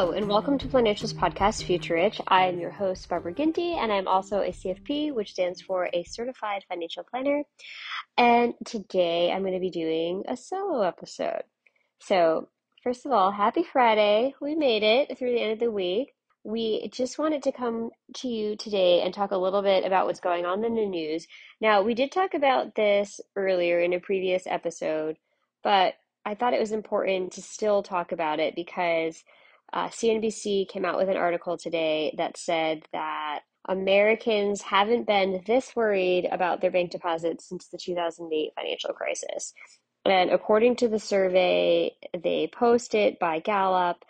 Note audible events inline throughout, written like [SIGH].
And welcome to Financials Podcast Future Rich. I am your host, Barbara Ginty, and I'm also a CFP, which stands for a Certified Financial Planner. And today I'm going to be doing a solo episode. So, first of all, happy Friday. We made it through the end of the week. We just wanted to come to you today and talk a little bit about what's going on in the news. Now, we did talk about this earlier in a previous episode, but I thought it was important to still talk about it because uh, CNBC came out with an article today that said that Americans haven't been this worried about their bank deposits since the 2008 financial crisis. And according to the survey they posted by Gallup,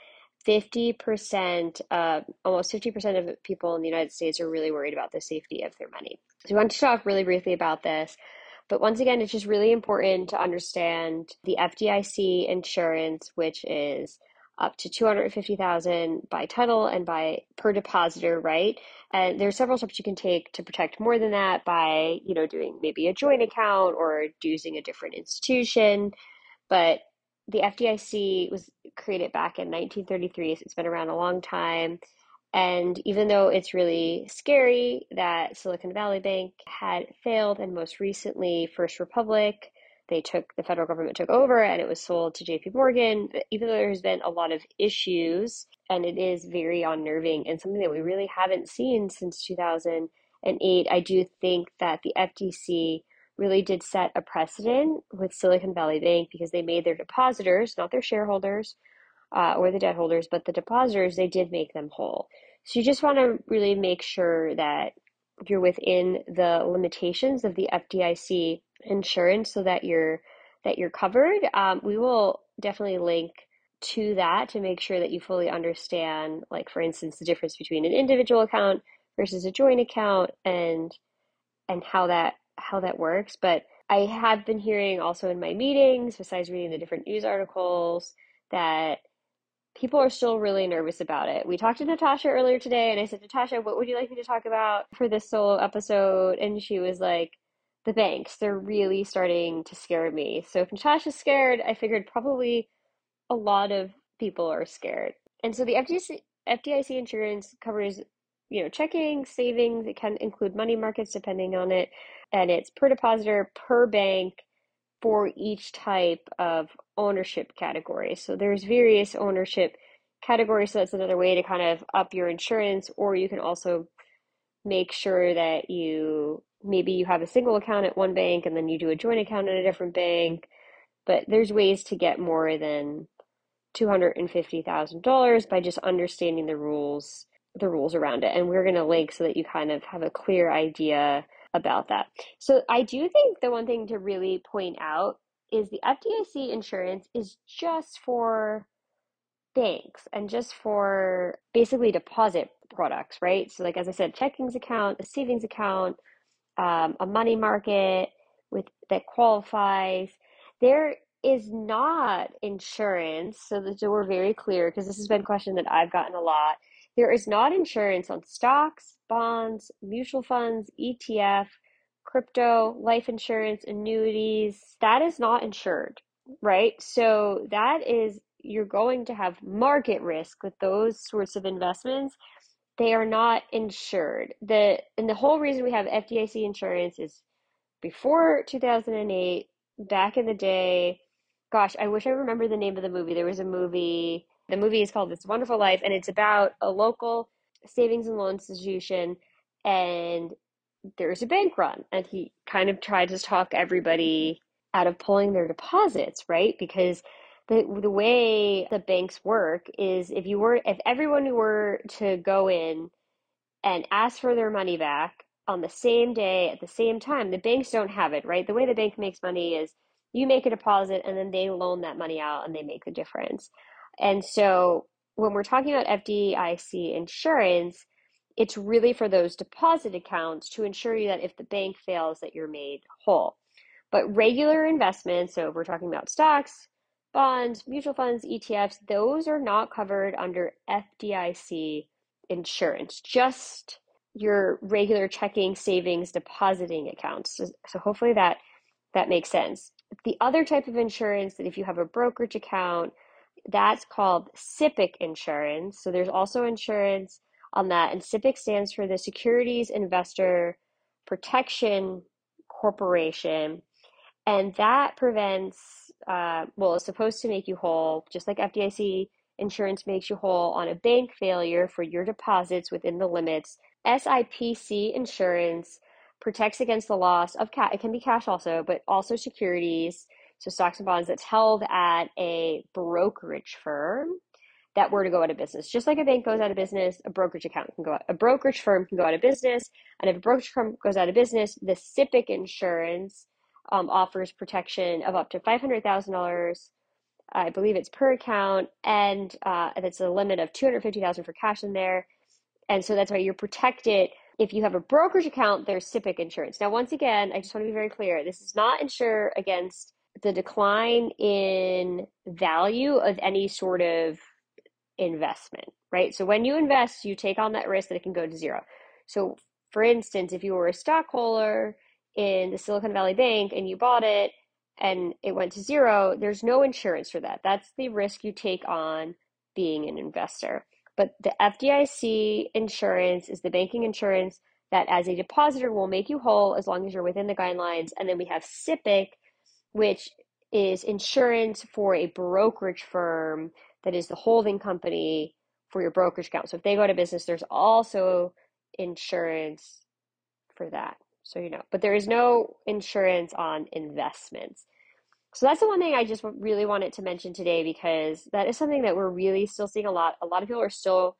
50%, uh, almost 50% of people in the United States are really worried about the safety of their money. So, we want to talk really briefly about this. But once again, it's just really important to understand the FDIC insurance, which is up to 250,000 by title and by per depositor, right? And there are several steps you can take to protect more than that by, you know, doing maybe a joint account or using a different institution. But the FDIC was created back in 1933, so it's been around a long time. And even though it's really scary that Silicon Valley Bank had failed, and most recently First Republic, they took the federal government took over and it was sold to JP Morgan. Even though there's been a lot of issues and it is very unnerving and something that we really haven't seen since 2008 I do think that the FDIC really did set a precedent with Silicon Valley Bank because they made their depositors not their shareholders uh, or the debt holders but the depositors they did make them whole. So you just want to really make sure that you're within the limitations of the FDIC insurance so that you're that you're covered. Um, we will definitely link to that to make sure that you fully understand, like for instance, the difference between an individual account versus a joint account and and how that how that works. But I have been hearing also in my meetings, besides reading the different news articles, that people are still really nervous about it. We talked to Natasha earlier today, and I said, Natasha, what would you like me to talk about for this solo episode? And she was like, the banks. They're really starting to scare me. So if Natasha's scared, I figured probably a lot of people are scared. And so the FDIC, FDIC insurance covers, you know, checking, savings. It can include money markets depending on it, and it's per depositor per bank for each type of ownership category. So there's various ownership categories. So that's another way to kind of up your insurance, or you can also make sure that you maybe you have a single account at one bank and then you do a joint account at a different bank. But there's ways to get more than $250,000 by just understanding the rules the rules around it and we're going to link so that you kind of have a clear idea about that. So I do think the one thing to really point out is the FDIC insurance is just for banks and just for basically deposit products, right? So like as I said, checkings account, a savings account, um, a money market with that qualifies. There is not insurance, so that we're very clear because this has been a question that I've gotten a lot. There is not insurance on stocks, bonds, mutual funds, ETF, crypto, life insurance, annuities. That is not insured, right? So that is you're going to have market risk with those sorts of investments they are not insured. The and the whole reason we have FDIC insurance is before 2008, back in the day. Gosh, I wish I remember the name of the movie. There was a movie. The movie is called This Wonderful Life, and it's about a local savings and loan institution, and there's a bank run, and he kind of tried to talk everybody out of pulling their deposits, right? Because the the way the banks work is if you were if everyone were to go in and ask for their money back on the same day at the same time, the banks don't have it, right? The way the bank makes money is you make a deposit and then they loan that money out and they make the difference. And so when we're talking about FDIC insurance, it's really for those deposit accounts to ensure you that if the bank fails that you're made whole. But regular investments, so if we're talking about stocks, bonds, mutual funds, ETFs, those are not covered under FDIC insurance, just your regular checking, savings, depositing accounts. So, so hopefully that that makes sense. The other type of insurance that if you have a brokerage account, that's called SIPC insurance. So there's also insurance on that, and SIPC stands for the Securities Investor Protection Corporation, and that prevents. Uh, well, it's supposed to make you whole, just like FDIC insurance makes you whole on a bank failure for your deposits within the limits. SIPC insurance protects against the loss of cash. It can be cash also, but also securities, so stocks and bonds that's held at a brokerage firm that were to go out of business. Just like a bank goes out of business, a brokerage account can go out, a brokerage firm can go out of business. And if a brokerage firm goes out of business, the SIPC insurance um, offers protection of up to $500,000. I believe it's per account, and uh, it's a limit of 250000 for cash in there. And so that's why you're protected. If you have a brokerage account, there's SIPC insurance. Now, once again, I just want to be very clear this is not insure against the decline in value of any sort of investment, right? So when you invest, you take on that risk that it can go to zero. So, for instance, if you were a stockholder in the Silicon Valley Bank and you bought it and it went to zero, there's no insurance for that. That's the risk you take on being an investor. But the FDIC insurance is the banking insurance that, as a depositor, will make you whole as long as you're within the guidelines. And then we have SIPC, which is insurance for a brokerage firm that is the holding company for your brokerage account. So if they go out of business, there's also insurance for that. So you know, but there is no insurance on investments. So that's the one thing I just really wanted to mention today because that is something that we're really still seeing a lot. A lot of people are still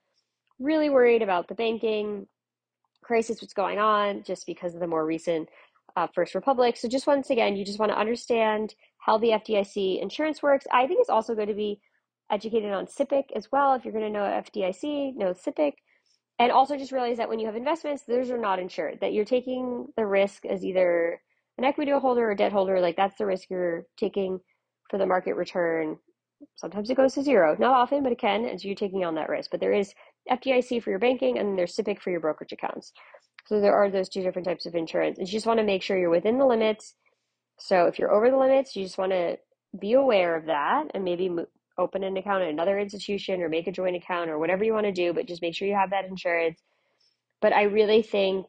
really worried about the banking crisis, what's going on, just because of the more recent uh, First Republic. So just once again, you just want to understand how the FDIC insurance works. I think it's also going to be educated on SIPC as well. If you're going to know FDIC, know SIPC. And also just realize that when you have investments, those are not insured, that you're taking the risk as either an equity holder or debt holder. Like that's the risk you're taking for the market return. Sometimes it goes to zero, not often, but it can, as you're taking on that risk. But there is FDIC for your banking and there's SIPC for your brokerage accounts. So there are those two different types of insurance. And you just want to make sure you're within the limits. So if you're over the limits, you just want to be aware of that and maybe open an account at another institution or make a joint account or whatever you want to do, but just make sure you have that insurance. But I really think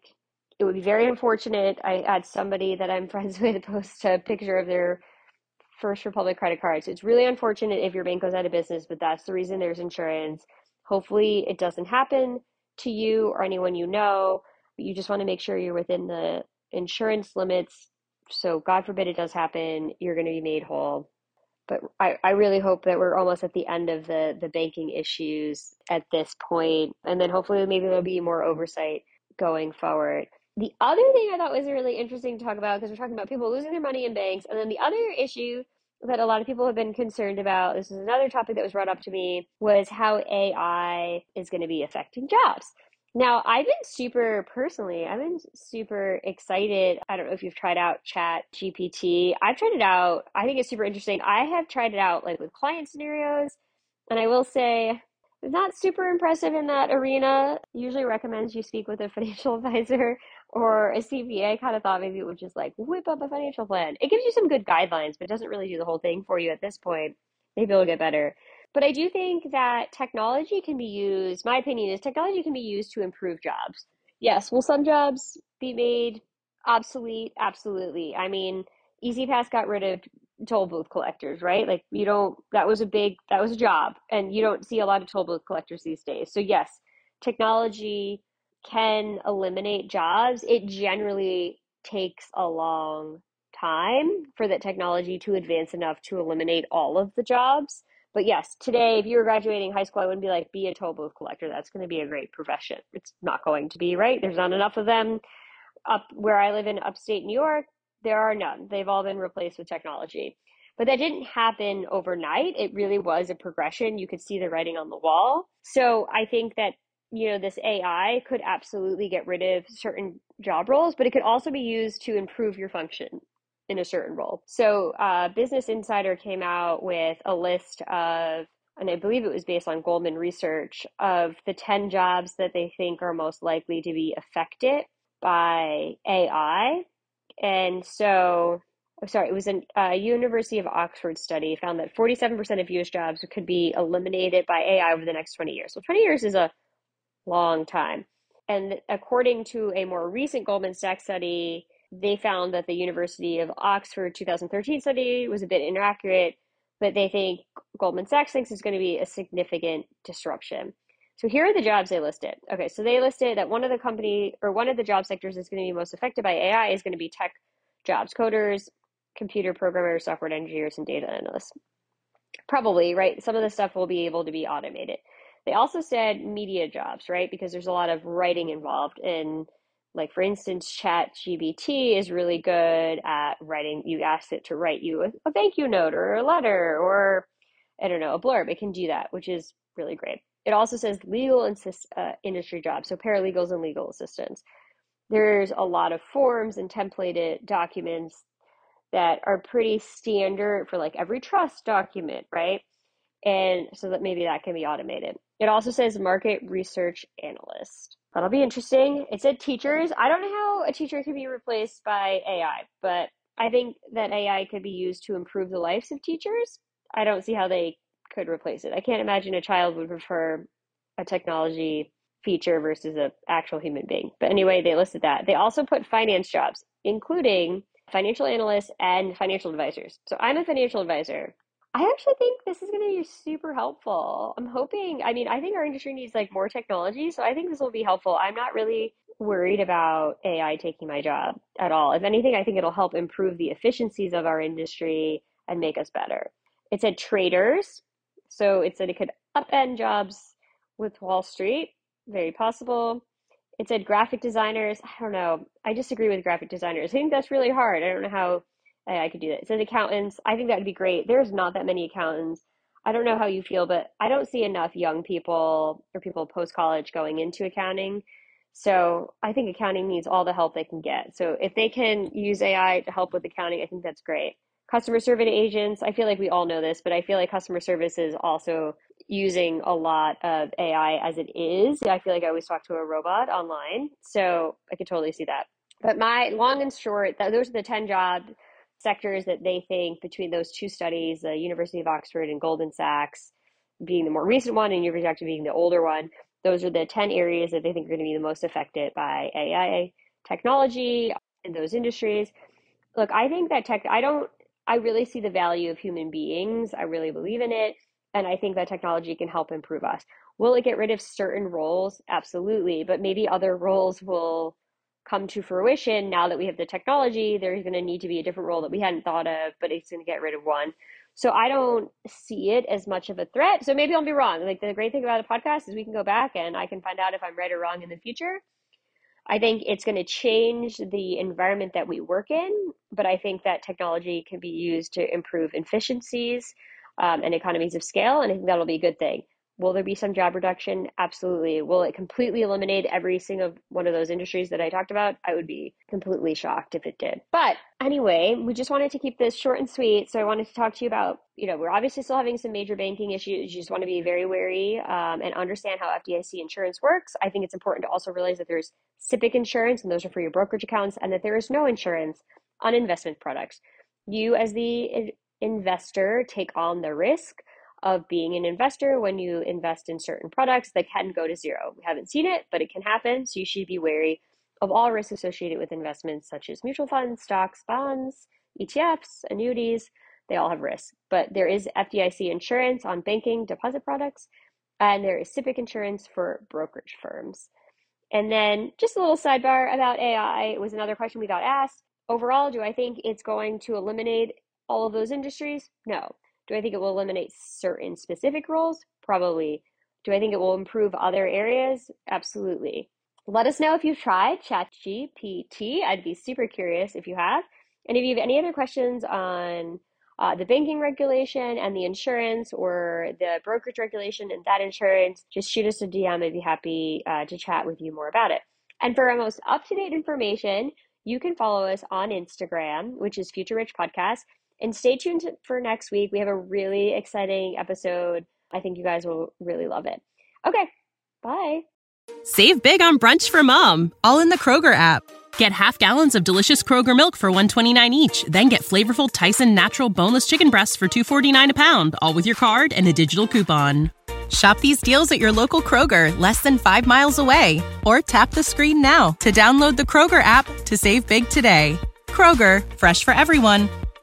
it would be very unfortunate. I had somebody that I'm [LAUGHS] friends with post a picture of their First Republic credit cards. It's really unfortunate if your bank goes out of business, but that's the reason there's insurance. Hopefully, it doesn't happen to you or anyone you know. You just want to make sure you're within the insurance limits. So, God forbid it does happen, you're going to be made whole but I, I really hope that we're almost at the end of the the banking issues at this point and then hopefully maybe there'll be more oversight going forward. The other thing i thought was really interesting to talk about because we're talking about people losing their money in banks and then the other issue that a lot of people have been concerned about this is another topic that was brought up to me was how ai is going to be affecting jobs now, I've been super personally, I've been super excited. I don't know if you've tried out Chat GPT. I've tried it out. I think it's super interesting. I have tried it out like with client scenarios, and I will say it's not super impressive in that arena. Usually recommends you speak with a [LAUGHS] financial advisor or a CPA. I kind of thought maybe it would just like whip up a financial plan. It gives you some good guidelines, but it doesn't really do the whole thing for you at this point. Maybe it'll get better. But I do think that technology can be used, my opinion is technology can be used to improve jobs. Yes, will some jobs be made obsolete? Absolutely. I mean, E-ZPass got rid of toll booth collectors, right? Like you don't that was a big that was a job and you don't see a lot of toll booth collectors these days. So yes, technology can eliminate jobs. It generally takes a long time for that technology to advance enough to eliminate all of the jobs. But yes, today, if you were graduating high school, I wouldn't be like, be a toll booth collector. That's going to be a great profession. It's not going to be, right? There's not enough of them. Up where I live in upstate New York, there are none. They've all been replaced with technology. But that didn't happen overnight. It really was a progression. You could see the writing on the wall. So I think that, you know, this AI could absolutely get rid of certain job roles, but it could also be used to improve your function in a certain role. So, uh, Business Insider came out with a list of, and I believe it was based on Goldman research, of the 10 jobs that they think are most likely to be affected by AI. And so, oh, sorry, it was a uh, University of Oxford study found that 47% of US jobs could be eliminated by AI over the next 20 years. So 20 years is a long time. And according to a more recent Goldman Sachs study, they found that the University of Oxford 2013 study was a bit inaccurate, but they think Goldman Sachs thinks it's going to be a significant disruption. So here are the jobs they listed. Okay, so they listed that one of the company or one of the job sectors that's going to be most affected by AI is going to be tech jobs, coders, computer programmers, software engineers, and data analysts. Probably, right? Some of the stuff will be able to be automated. They also said media jobs, right? Because there's a lot of writing involved in like for instance chat gpt is really good at writing you ask it to write you a, a, thank you note or a letter or i don't know a blurb it can do that which is really great. It also says legal insist, uh, industry jobs so paralegals and legal assistants. There's a lot of forms and templated documents that are pretty standard for like every trust document right? And so that maybe that can be automated. It also says market research analyst That'll be interesting. It said teachers. I don't know how a teacher could be replaced by AI, but I think that AI could be used to improve the lives of teachers. I don't see how they could replace it. I can't imagine a child would prefer a technology feature versus an actual human being. But anyway, they listed that. They also put finance jobs, including financial analysts and financial advisors. So I'm a financial advisor. I actually think this is going to be super helpful. I'm hoping, I mean, I think our industry needs like more technology, so I think this will be helpful. I'm not really worried about AI taking my job at all. If anything, I think it'll help improve the efficiencies of our industry and make us better. It said traders, so it said it could upend jobs with Wall Street, very possible. It said graphic designers. I don't know. I disagree with graphic designers. I think that's really hard. I don't know how I could do that. It says accountants. I think that would be great. There's not that many accountants. I don't know how you feel, but I don't see enough young people or people post college going into accounting. So I think accounting needs all the help they can get. So if they can use AI to help with accounting, I think that's great. Customer service agents, I feel like we all know this, but I feel like customer service is also using a lot of AI as it is. I feel like I always talk to a robot online. So I could totally see that. But my long and short, those are the 10 jobs sectors that they think between those two studies, the University of Oxford and Goldman Sachs being the more recent one and University of Oxford being the older one, those are the 10 areas that they think are going to be the most affected by AI technology in those industries. Look, I think that tech, I don't, I really see the value of human beings. I really believe in it. And I think that technology can help improve us. Will it get rid of certain roles? Absolutely. But maybe other roles will come to fruition now that we have the technology there's going to need to be a different role that we hadn't thought of but it's going to get rid of one. So i don't see it as much of a threat. So maybe i'll be wrong. Like the great thing about a podcast is we can go back and i can find out if i'm right or wrong in the future. I think it's going to change the environment that we work in but i think that technology can be used to improve efficiencies um, and economies of scale and i think that'll be a good thing Will there be some job reduction? Absolutely. Will it completely eliminate every single one of those industries that I talked about? I would be completely shocked if it did. But anyway, we just wanted to keep this short and sweet. So I wanted to talk to you about, you know, we're obviously still having some major banking issues. You just want to be very wary um, and understand how FDIC insurance works. I think it's important to also realize that there's SIPC insurance, and those are for your brokerage accounts, and that there is no insurance on investment products. You, as the investor, take on the risk of being an investor when you invest in certain products that can go to zero. We haven't seen it, but it can happen. So you should be wary of all risks associated with investments such as mutual funds, stocks, bonds, ETFs, annuities. They all have risks. But there is FDIC insurance on banking deposit products, and there is SIPC insurance for brokerage firms. And then just a little sidebar about AI it was another question we got asked. Overall, do I think it's going to eliminate all of those industries? No. Do I think it will eliminate certain specific roles? Probably. Do I think it will improve other areas? Absolutely. Let us know if you've tried ChatGPT. I'd be super curious if you have. And if you have any other questions on uh, the banking regulation and the insurance or the brokerage regulation and that insurance, just shoot us a DM. I'd be happy uh, to chat with you more about it. And for our most up to date information, you can follow us on Instagram, which is Future Rich Podcast. And stay tuned for next week. We have a really exciting episode. I think you guys will really love it. Okay, bye. Save big on brunch for mom, all in the Kroger app. Get half gallons of delicious Kroger milk for 129 each, then get flavorful Tyson natural boneless chicken breasts for 249 a pound, all with your card and a digital coupon. Shop these deals at your local Kroger, less than 5 miles away, or tap the screen now to download the Kroger app to save big today. Kroger, fresh for everyone.